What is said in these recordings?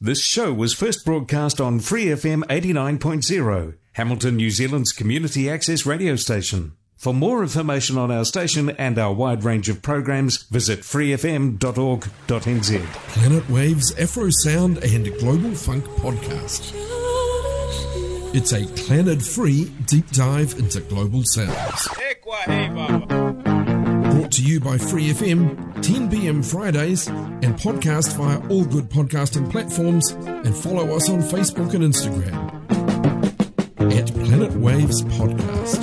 This show was first broadcast on Free FM 89.0, Hamilton, New Zealand's community access radio station. For more information on our station and our wide range of programs, visit freefm.org.nz. Planet Waves Afro Sound and Global Funk podcast. It's a Clannad free deep dive into global sounds. Brought to you by Free FM, 10 pm Fridays, and podcast via all good podcasting platforms, and follow us on Facebook and Instagram at Planet Waves Podcast.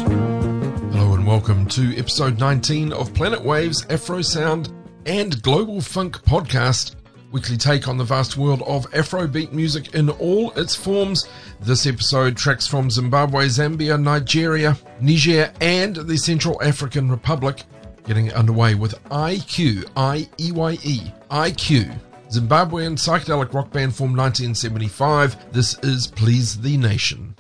Hello and welcome to episode 19 of Planet Waves Afro Sound and Global Funk podcast weekly take on the vast world of Afrobeat music in all its forms. This episode tracks from Zimbabwe, Zambia, Nigeria, Niger, and the Central African Republic, getting underway with IQ, I-E-Y-E, IQ. Zimbabwean psychedelic rock band formed 1975. This is Please the Nation.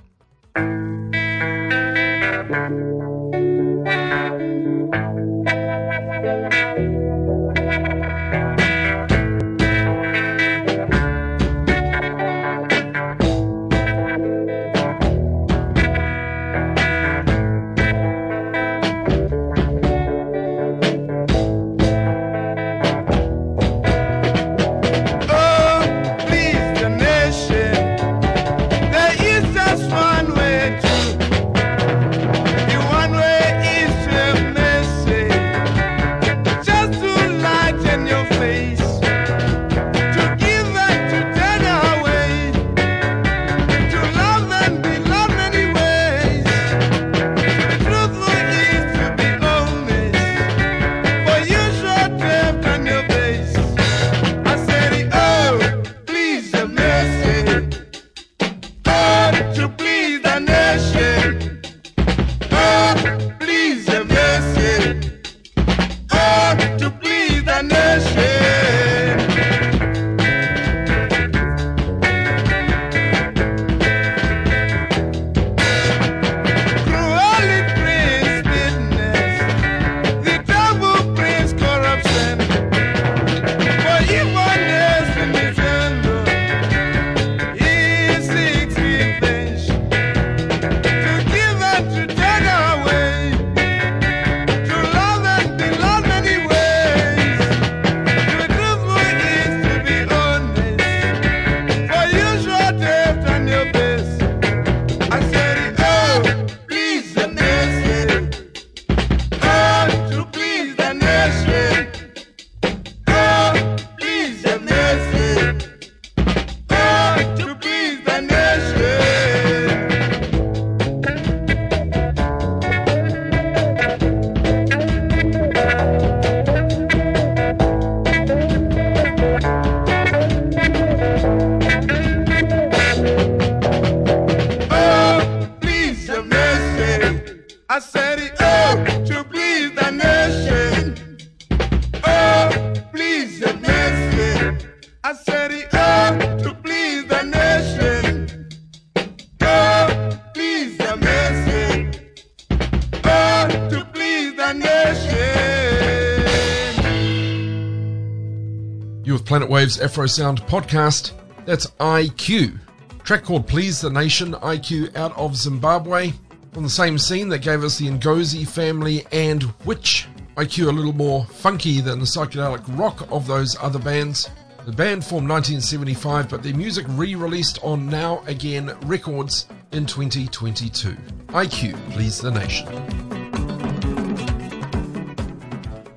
Waves Afro Sound podcast. That's IQ. Track called Please the Nation, IQ out of Zimbabwe. On the same scene that gave us the Ngozi family and Witch. IQ a little more funky than the psychedelic rock of those other bands. The band formed 1975, but their music re released on Now Again Records in 2022. IQ, Please the Nation.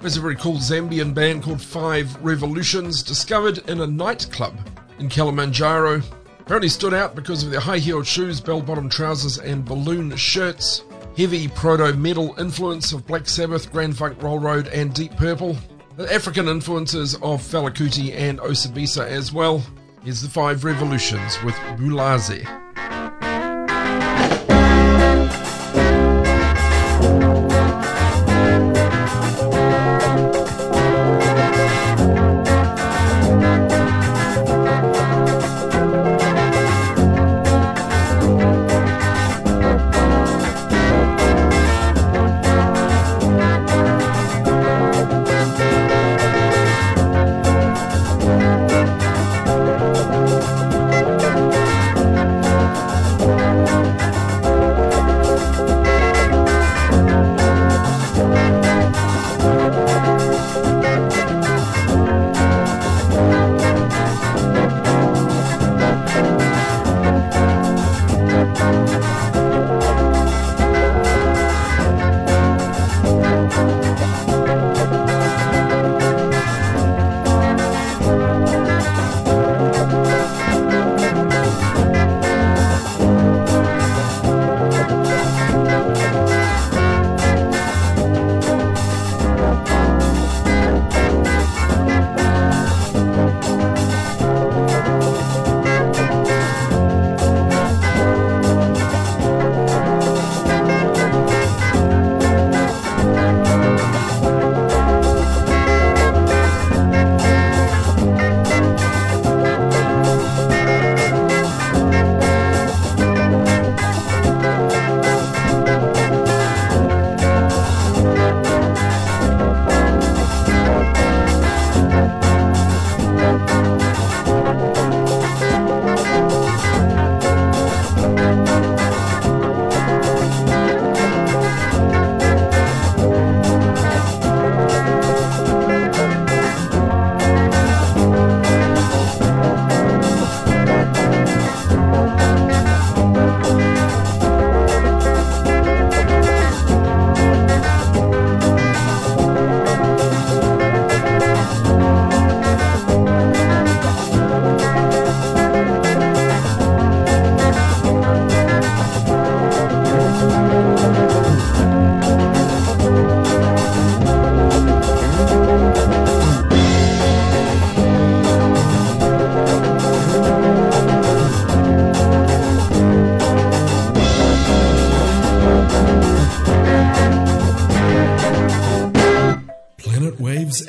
There's a very cool Zambian band called Five Revolutions, discovered in a nightclub in Kilimanjaro. Apparently stood out because of their high heeled shoes, bell bottom trousers, and balloon shirts. Heavy proto metal influence of Black Sabbath, Grand Funk Railroad, and Deep Purple. The African influences of Fela Kuti and Osibisa as well. Here's the Five Revolutions with Bulaze.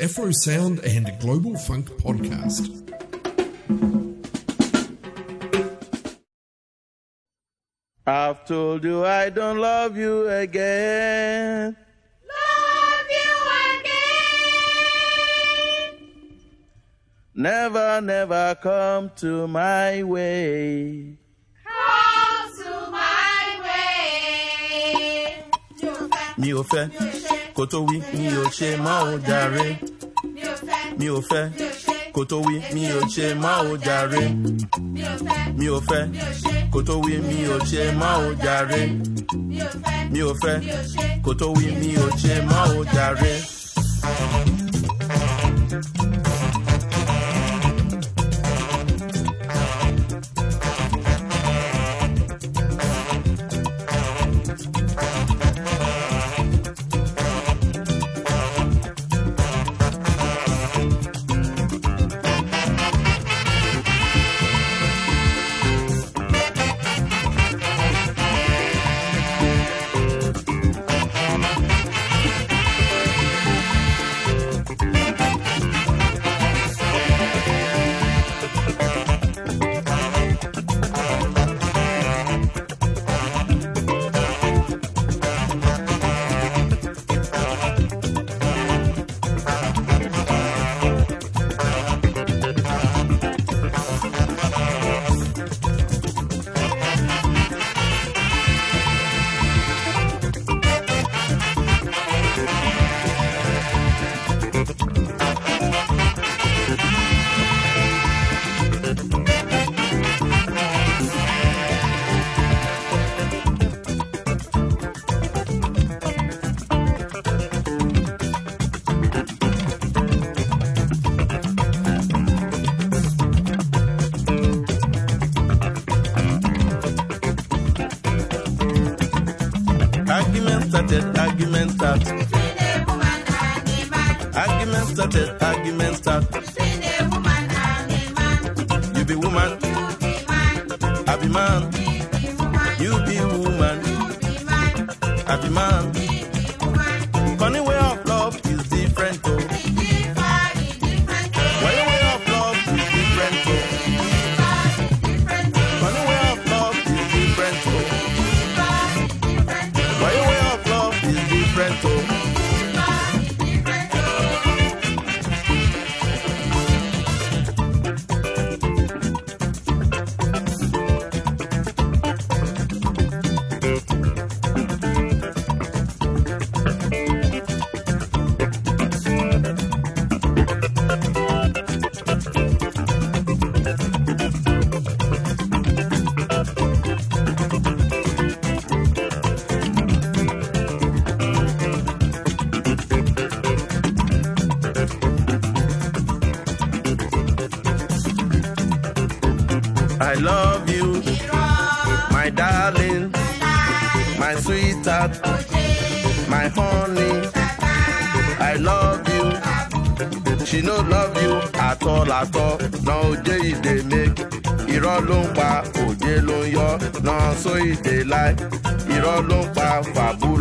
Afro Sound and Global Funk podcast. I've told you I don't love you again. Love you again. Never, never come to my way. Come to my way. Mi ofe, koto wí, mi ò ṣe mọ́ ò jàre. mi ò fẹ́ kó tó wí mi ò ṣe má ò jàre mi ò fẹ́ kó tó wí mi ò ṣe má ò jàre mi ò fẹ́ kó tó wí mi ò ṣe má ò jàre. Arguments start. arguments started, argument start. dìde láì irọ́ ló pa fàbúrò.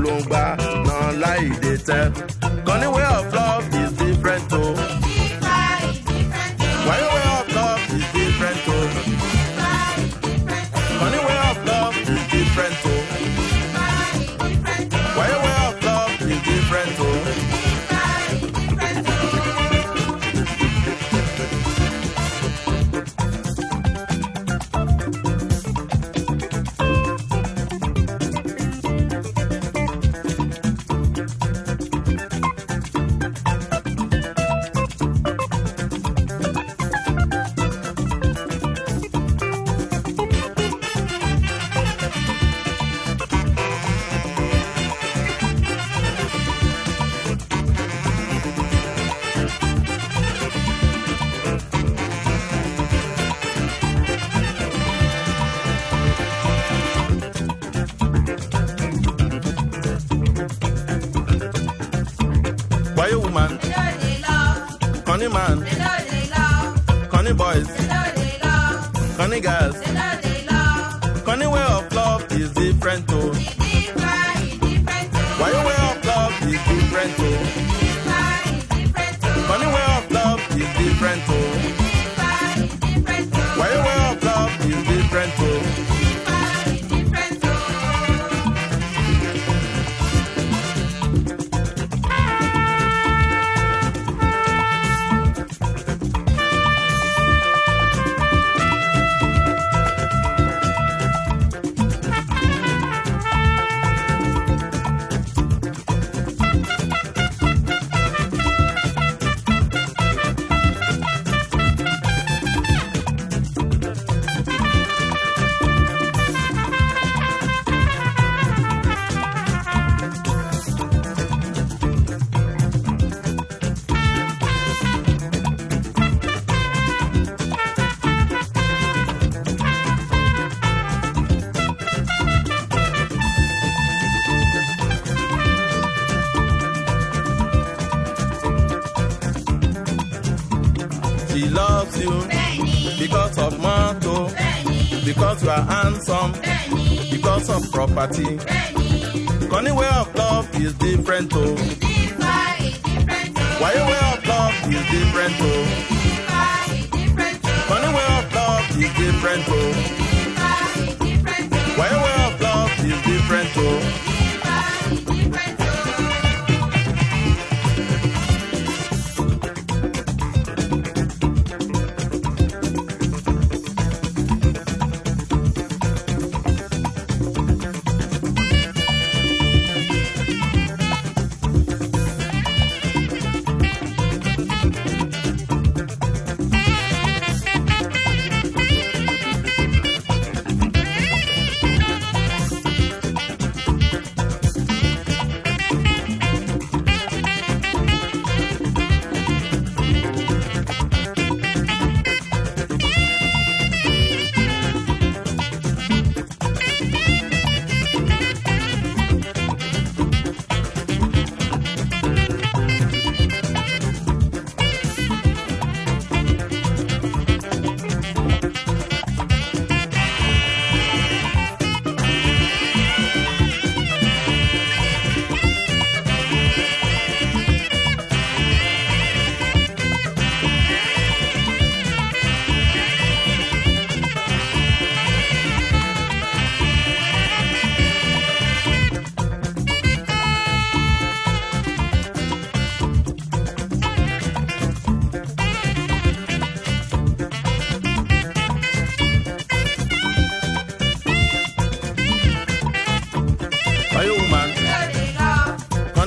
She loves you because of motto, because you are handsome, because of property. Connie way of love is different oh. Why your way of love is different oh. Connie way of love is different oh. Why your way of love is different oh.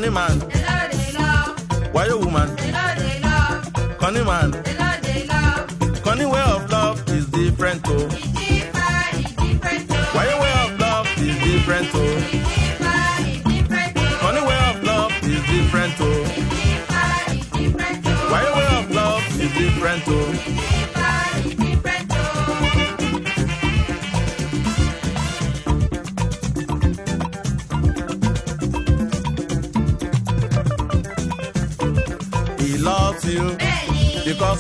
Connie man. Why you woman? Connie man.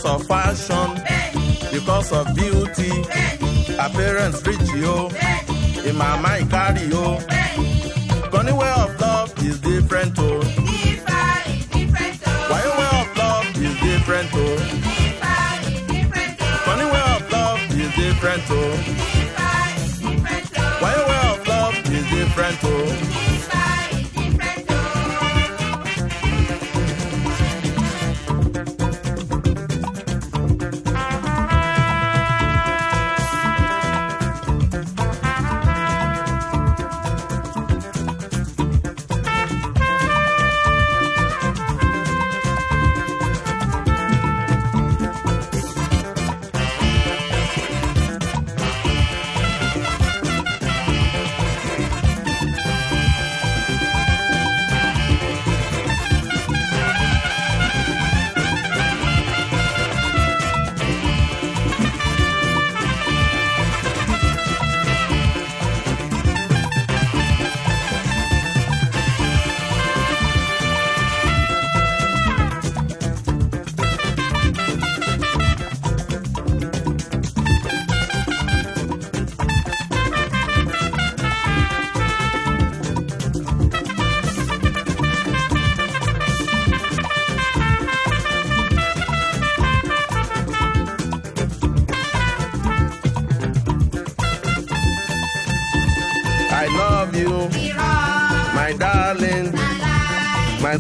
Because of fashion, because of beauty. Appearance rich yo. In my mind yo. Connie way of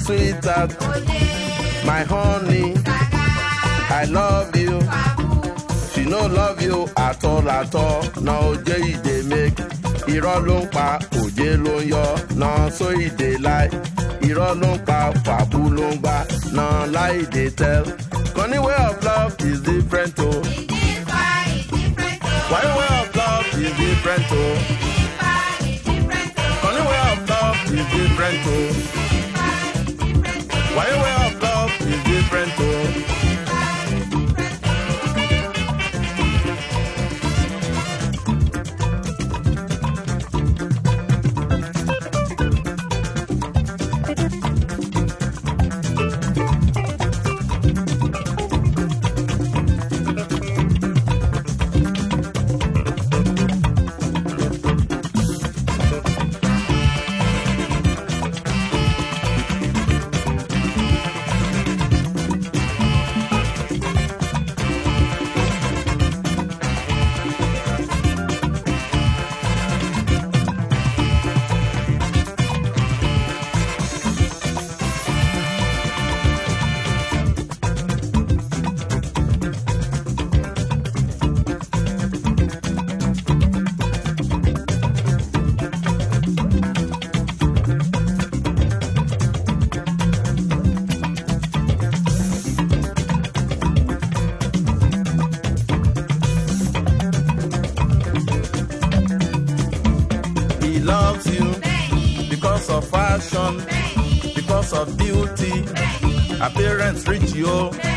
sweetheart, my honey. I love you. She no love you at all at all. Now Oje e make. Irọ́ ló ń pa, òjé ló yọ. Now so e dey lie. Irọ́ ló ń pa, fàbú ló ń lie e tell. Connie way of love is different. Oh. Why way of love is different. Oh. Connie way of love is different. Oh. Richio.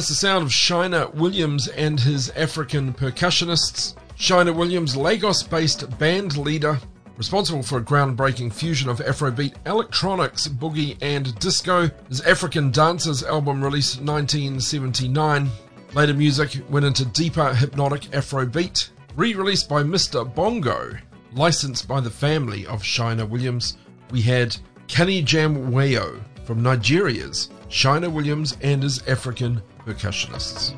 That's the sound of Shina Williams and his African percussionists. Shina Williams, Lagos based band leader, responsible for a groundbreaking fusion of Afrobeat, electronics, boogie, and disco. His African Dancers album released 1979. Later music went into deeper hypnotic Afrobeat, re released by Mr. Bongo, licensed by the family of Shina Williams. We had Kenny Jam Wayo from Nigeria's Shina Williams and his African percussionists.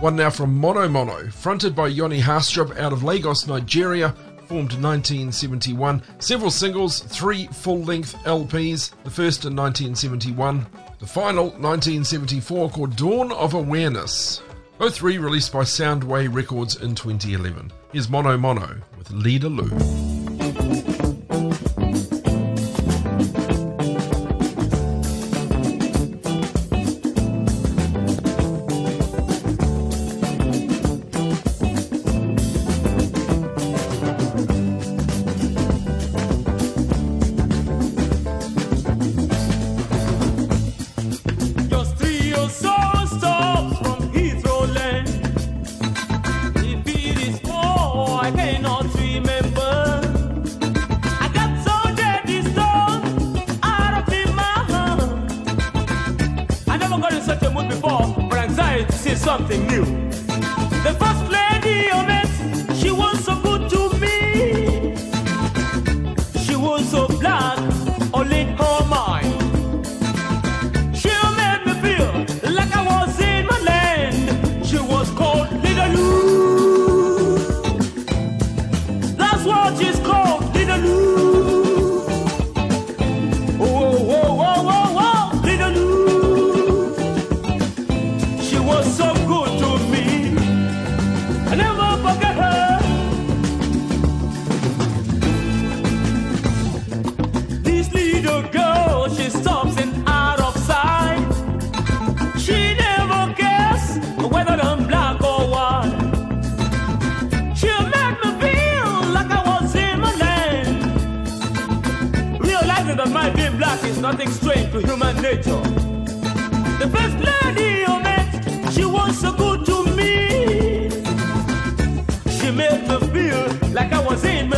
One now from Monomono, fronted by Joni Haastrup out of Lagos, Nigeria, formed 1971. Several singles, three full length LPs, the first in 1971, the final 1974 called Dawn of Awareness. Both re released by Soundway Records in 2011. Here's Monomono with Leader Lou. sehen wir.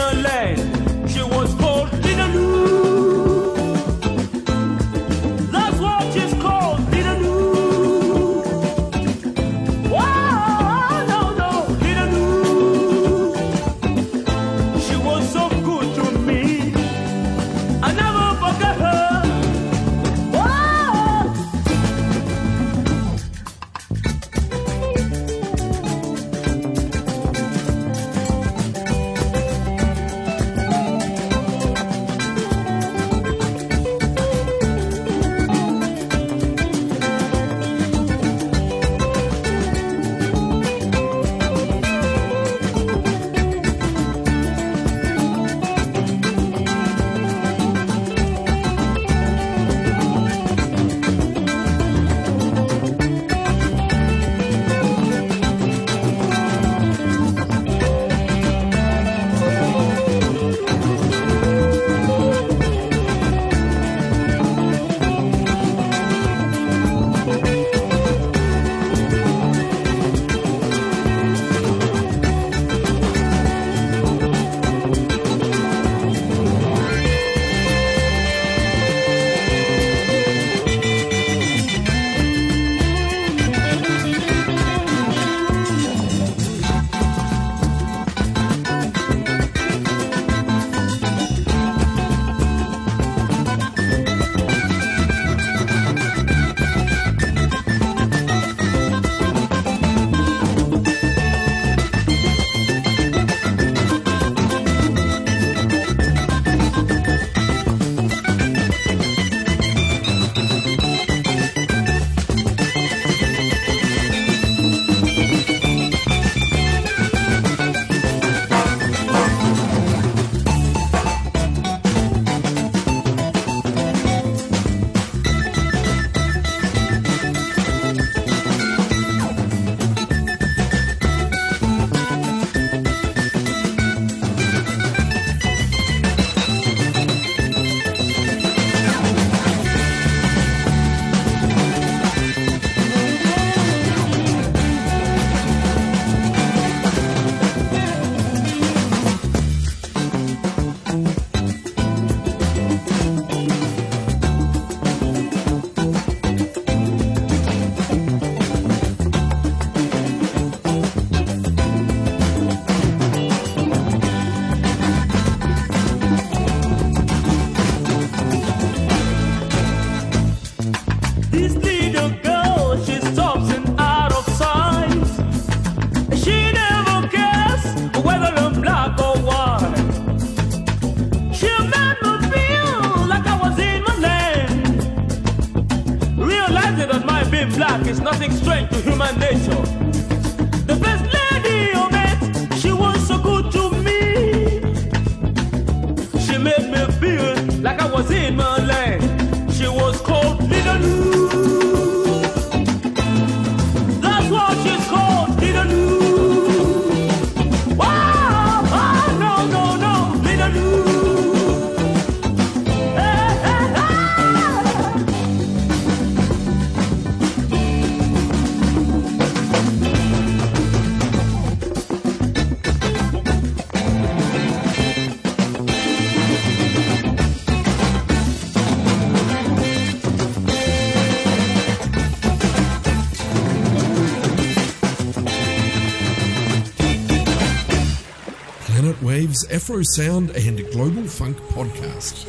Afro Sound and Global Funk podcast.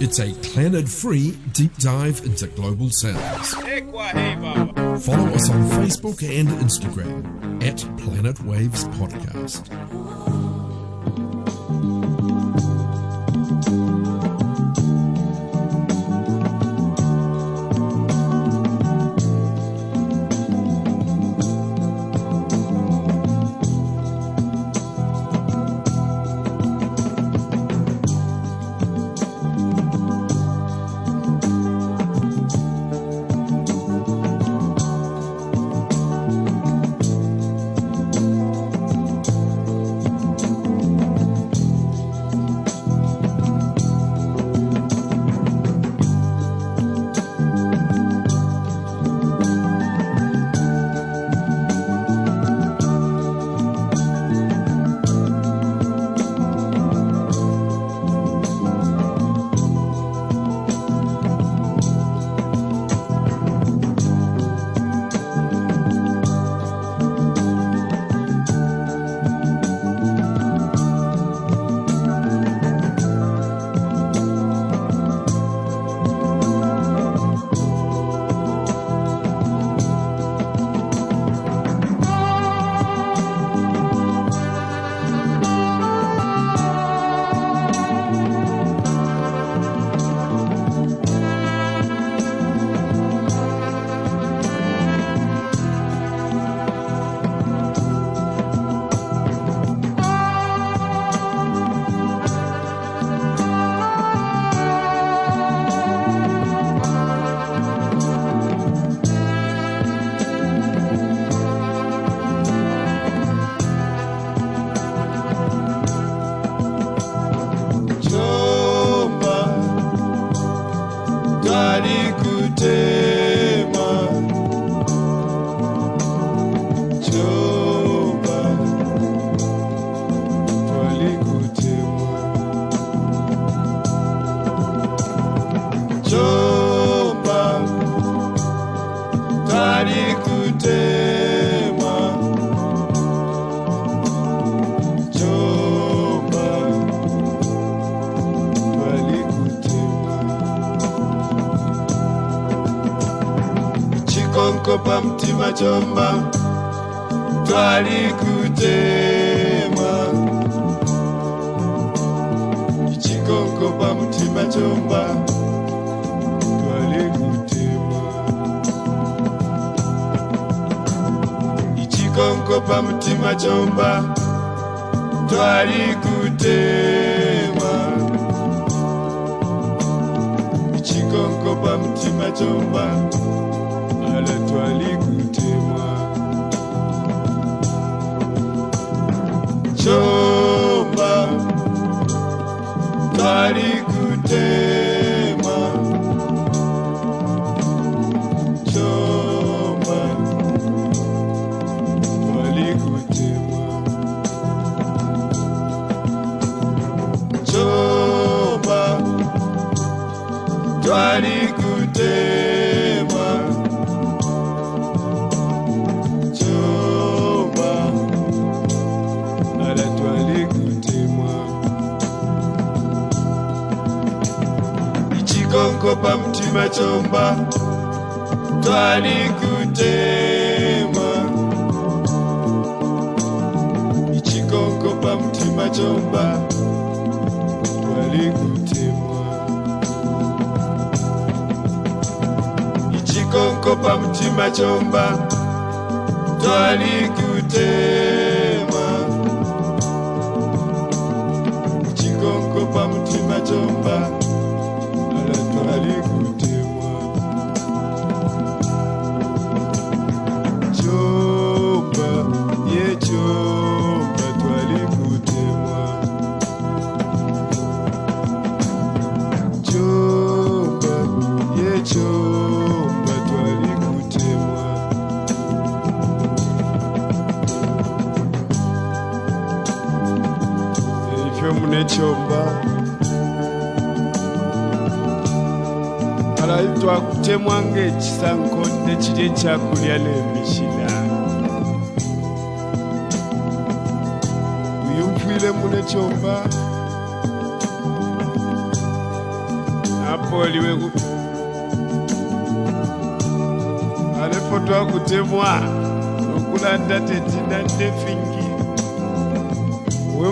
It's a Clannad free deep dive into global sounds. Follow us on Facebook and Instagram at Planet Waves Podcast.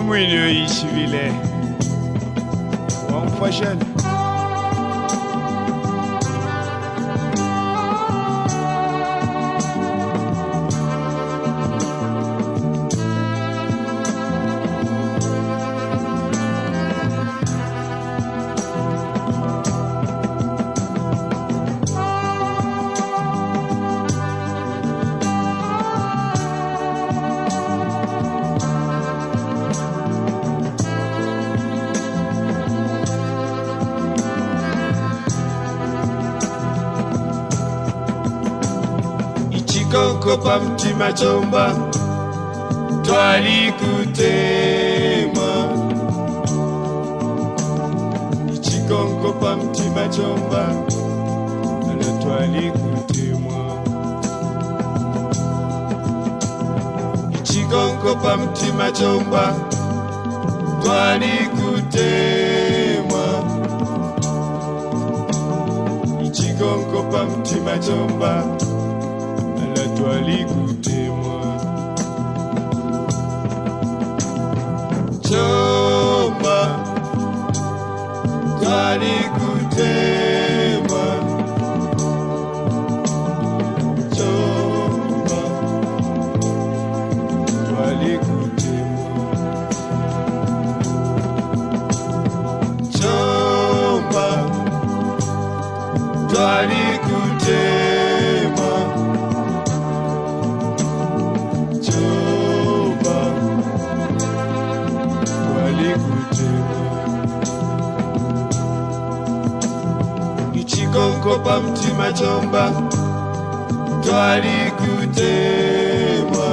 Comme une huile, il suffit l'air. Trois fois jeune. Wamfashani ichikonko pamtima chomba twalikutema ichikonko pamtima chomba ala twalikutemwa. Ichikonko pamtima chomba twalikutema ichikonko pamtima chomba twalikutemwa chomba twalikutema pamtima chomba twalikutema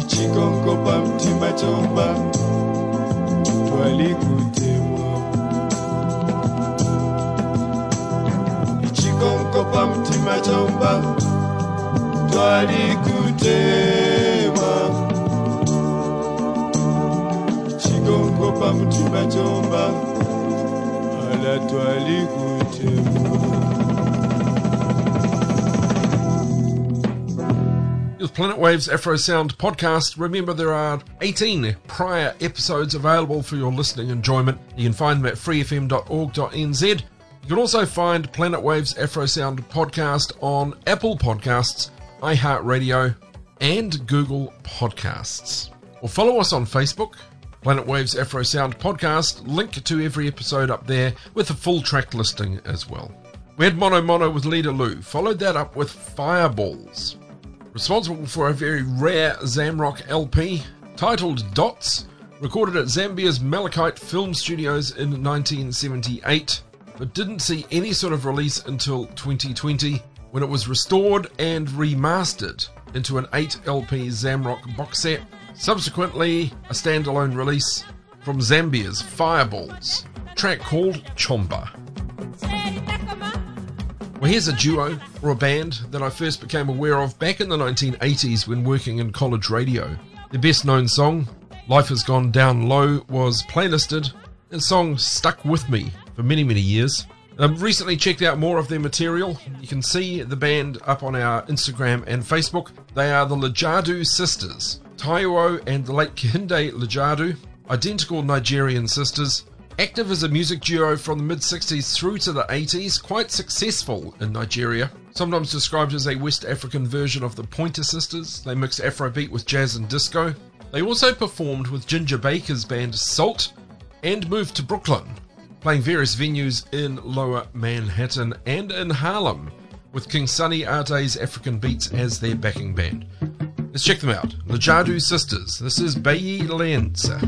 ichikonko pamtima chomba twalikutemwa. Ichikonko pamtima chomba twalikutema ichikonko pamtima chomba With Planet Waves Afro Sound podcast, remember there are 18 prior episodes available for your listening enjoyment. You can find them at freefm.org.nz. You can also find Planet Waves Afro Sound podcast on Apple Podcasts, iHeartRadio, and Google Podcasts. Or follow us on Facebook, Planet Waves Afro Sound podcast, link to every episode up there with a full track listing as well. We had Monomono with Leader Lou, followed that up with Fireballs responsible for a very rare Zamrock LP titled Dots, recorded at Zambia's Malachite Film Studios in 1978, but didn't see any sort of release until 2020 when it was restored and remastered into an 8 LP Zamrock box set. Subsequently, a standalone release from Zambia's Fireballs, track called Chomba. Well, here's a duo or a band that I first became aware of back in the 1980s when working in college radio. Their best known song, Life Has Gone Down Low, was playlisted, and song stuck with me for many, many years. I've recently checked out more of their material. You can see the band up on our Instagram and Facebook. They are the Lijadu sisters, Taiwo and the late Kehinde Lijadu, identical Nigerian sisters. Active as a music duo from the mid 60s through to the 80s, quite successful in Nigeria. Sometimes described as a West African version of the Pointer Sisters, they mix Afrobeat with jazz and disco. They also performed with Ginger Baker's band Salt and moved to Brooklyn, playing various venues in Lower Manhattan and in Harlem, with King Sunny Adé's African Beats as their backing band. Let's check them out. The Jadu Sisters. This is Bayi Lenza.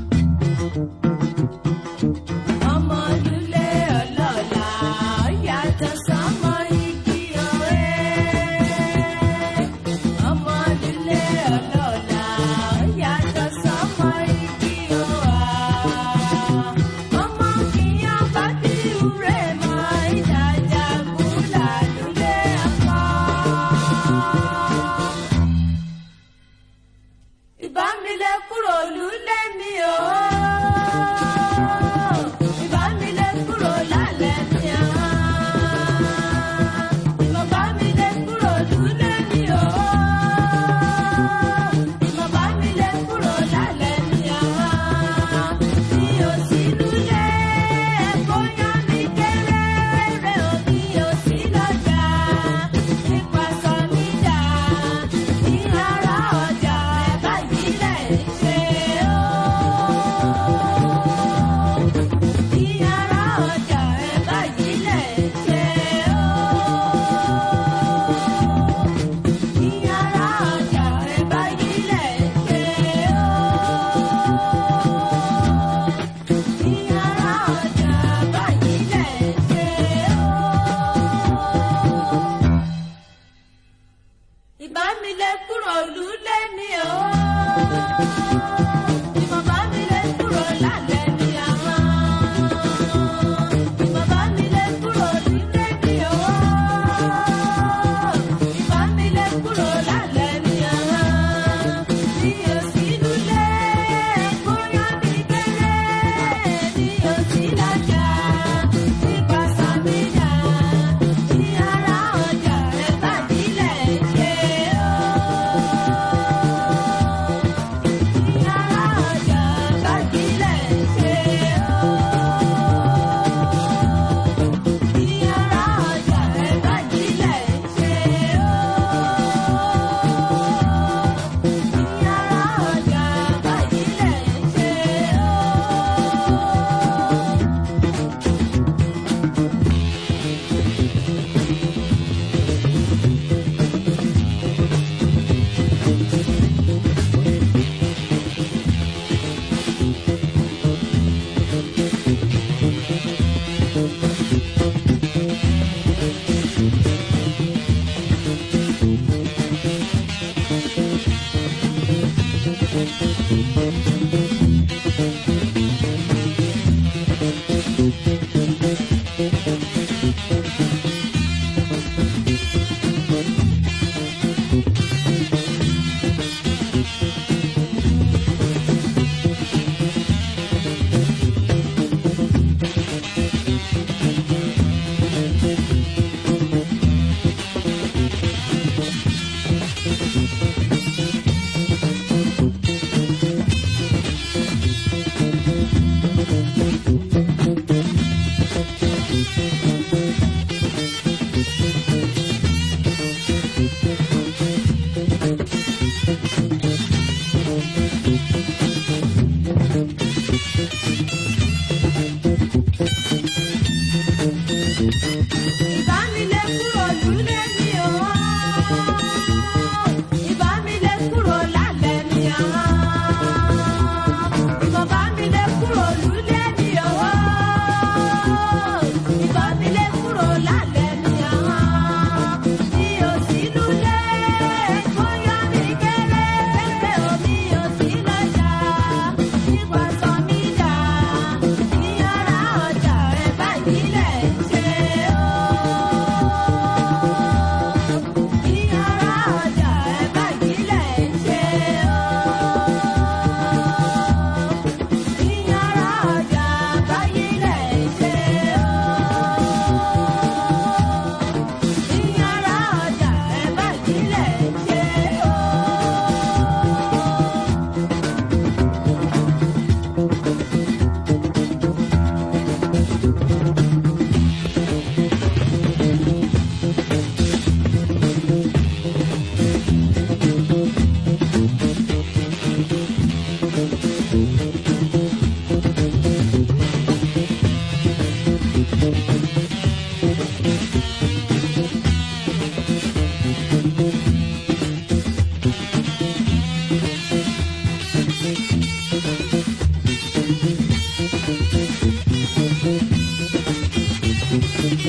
thank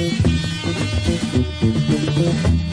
you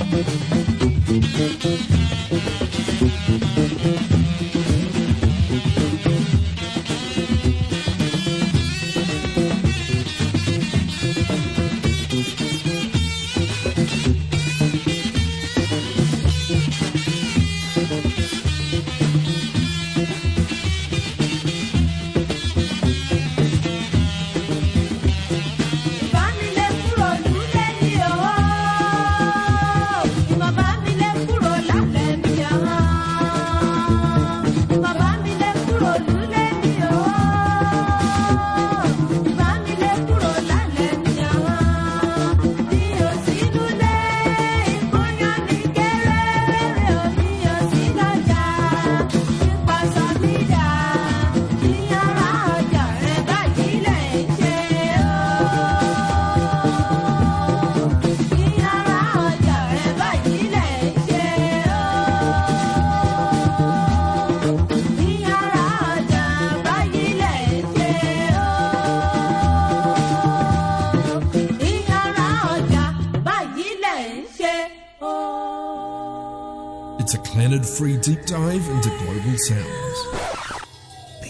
sounds.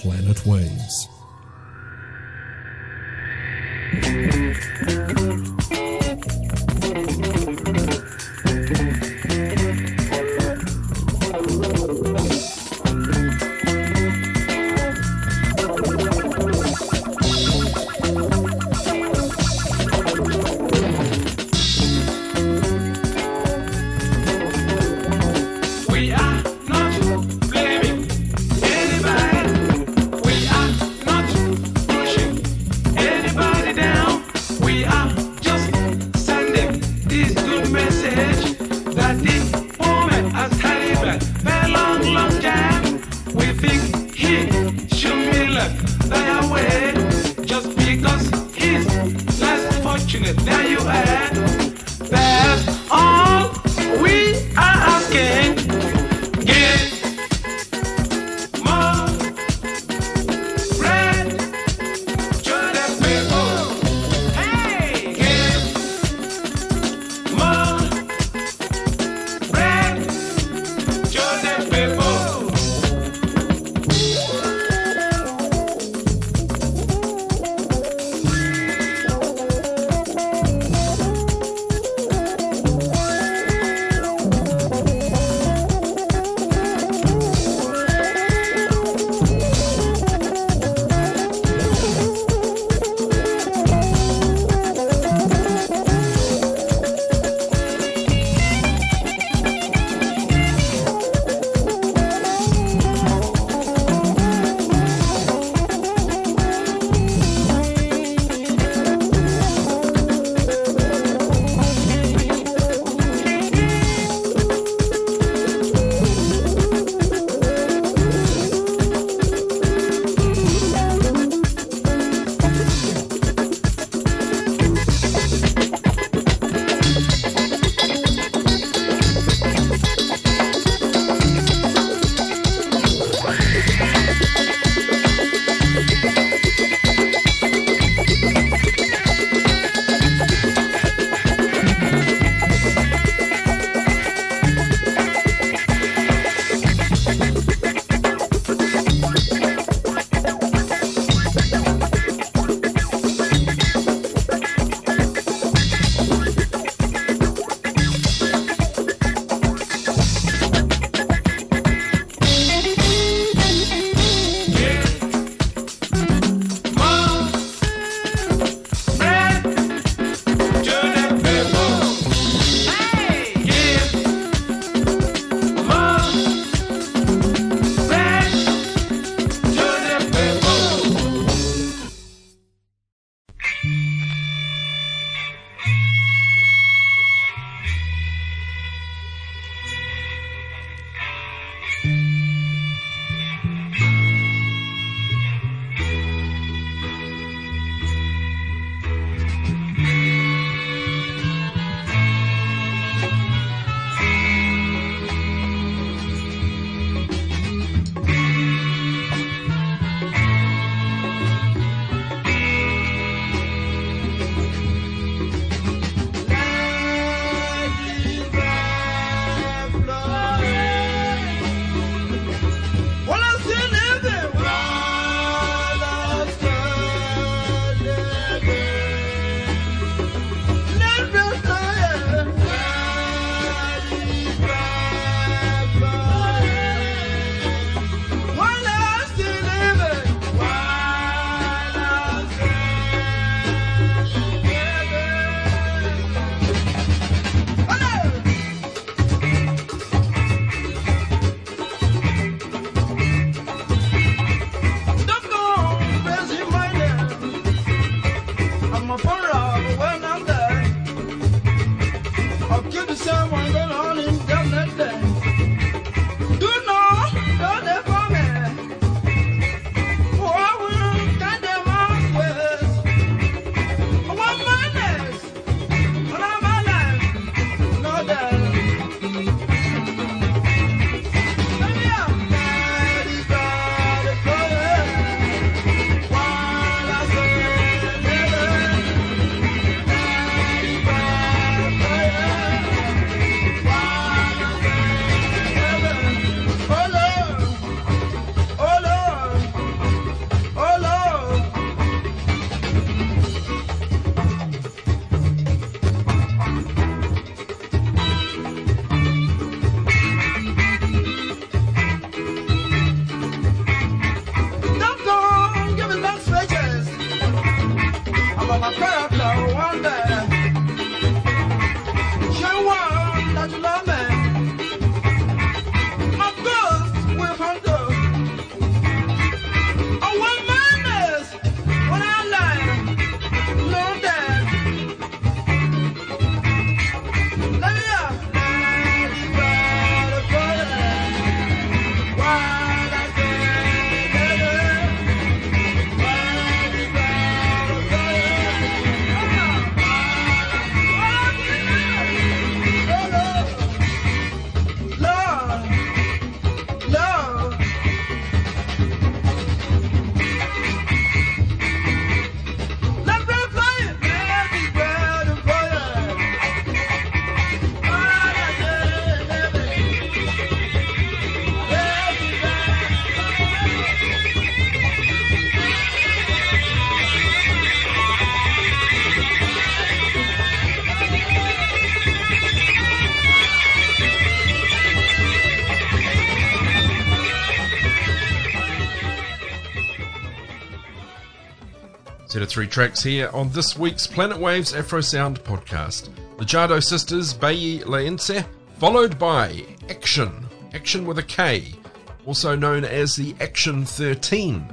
Planet Waves. Three tracks here on this week's Planet Waves Afro Sound podcast. The Jado Sisters, Bayi Laense, followed by Aktion, Aktion with a K, also known as the Aktion 13,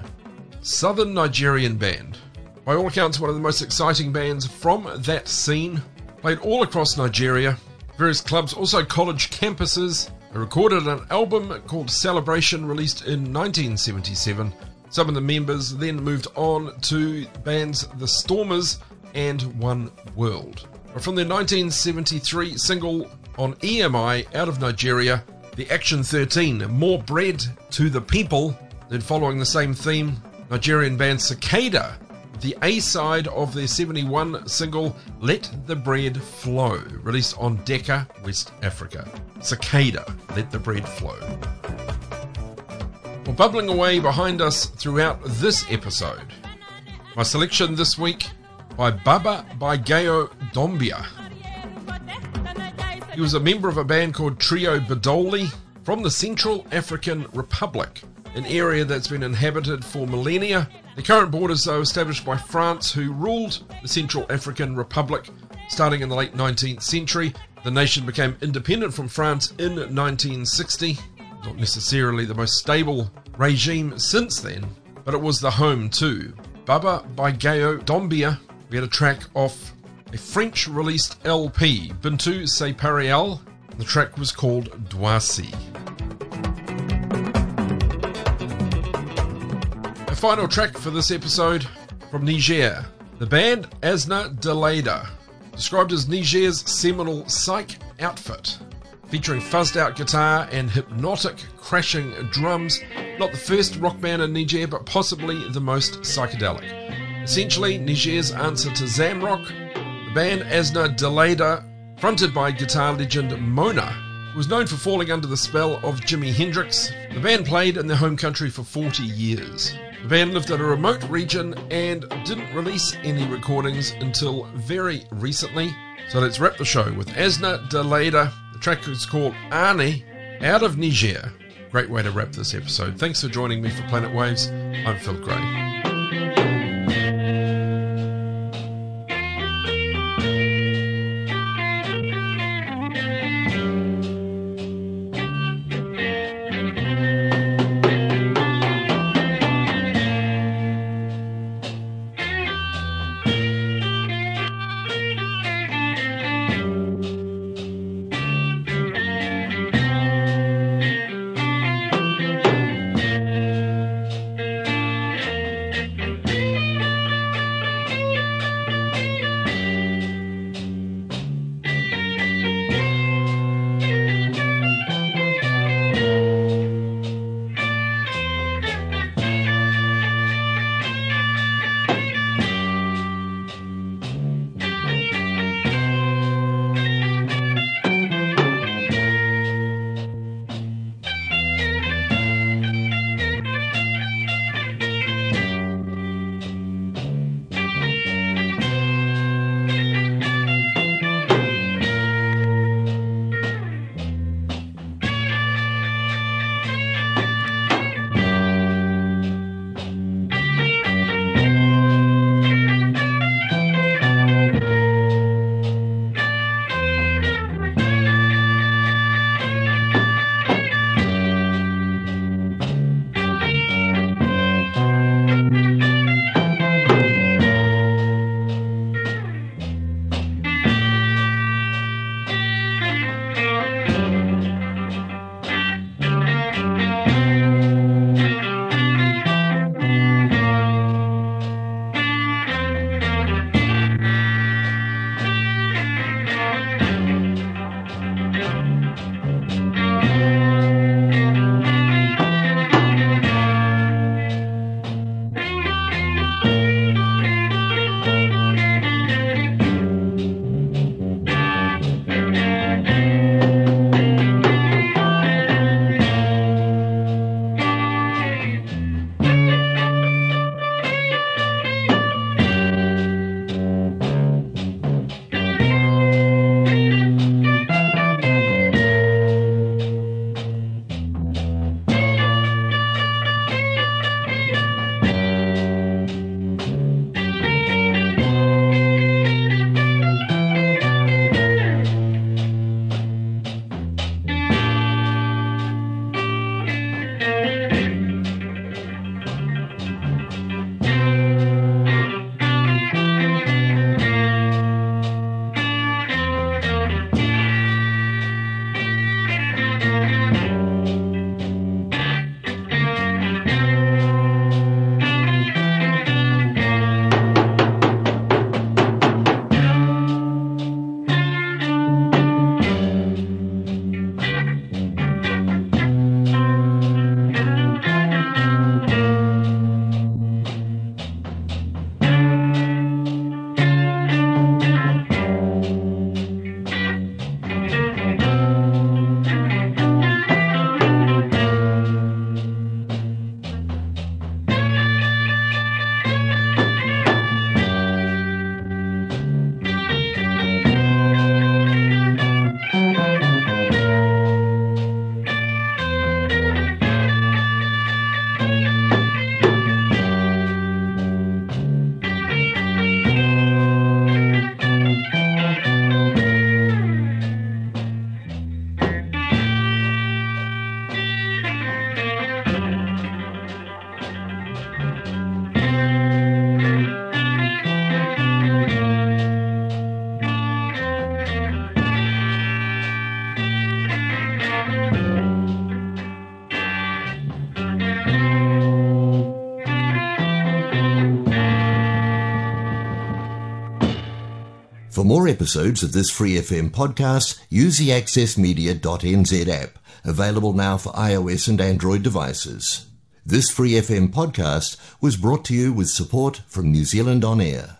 Southern Nigerian band. By all accounts, one of the most exciting bands from that scene, played all across Nigeria, various clubs, also college campuses. They recorded an album called Celebration, released in 1977. Some of the members then moved on to bands The Stormers and One World. From their 1973 single on EMI out of Nigeria, the Aktion 13, More Bread to the People, then following the same theme, Nigerian band Cicada, the A side of their 71 single Let the Bread Flow, released on Decca, West Africa. Cicada, Let the Bread Flow. Well, bubbling away behind us throughout this episode, my selection this week by Baba Baigayo Dombia. He was a member of a band called Trio Badoli from the Central African Republic, an area that's been inhabited for millennia. The current borders are established by France, who ruled the Central African Republic starting in the late 19th century. The nation became independent from France in 1960. Not necessarily the most stable regime since then, but it was the home to Baba Baigayo Dombia. We had a track off a French released LP, Bintu Se Pariel. The track was called Dwasi. A final track for this episode from Niger. The band Asna Delada, described as Niger's seminal psych outfit, featuring fuzzed out guitar and hypnotic crashing drums. Not the first rock band in Niger, but possibly the most psychedelic. Essentially, Niger's answer to Zamrock, the band Asna Delada, fronted by guitar legend Mona, was known for falling under the spell of Jimi Hendrix. The band played in their home country for 40 years. The band lived in a remote region and didn't release any recordings until very recently. So let's wrap the show with Asna Delada. Track is called Arne, out of Niger. Great way to wrap this episode. Thanks for joining me for Planet Waves. I'm Phil Gray. More episodes of this Free FM podcast, use the accessmedia.nz app, available now for iOS and Android devices. This Free FM podcast was brought to you with support from New Zealand On Air.